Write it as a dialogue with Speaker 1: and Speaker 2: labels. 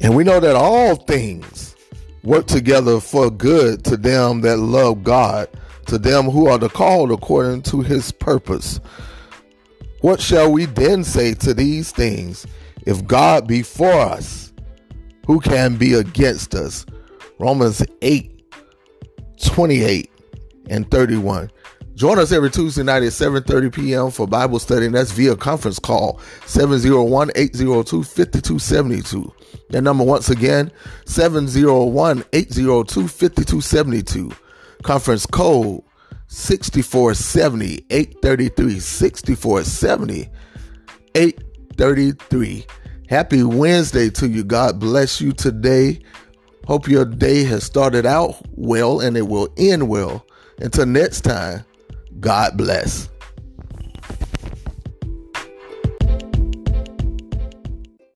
Speaker 1: And we know that all things work together for good to them that love God, to them who are the called according to his purpose. What shall we then say to these things? If God be for us, who can be against us? Romans 8 28 and 31. Join us every Tuesday night at 7:30 p.m. for Bible study, and that's via conference call 701-802-5272. That number once again, 701-802-5272. Conference code 6470 833 6470 833. Happy Wednesday to you. God bless you today. Hope your day has started out well and it will end well. Until next time, God bless.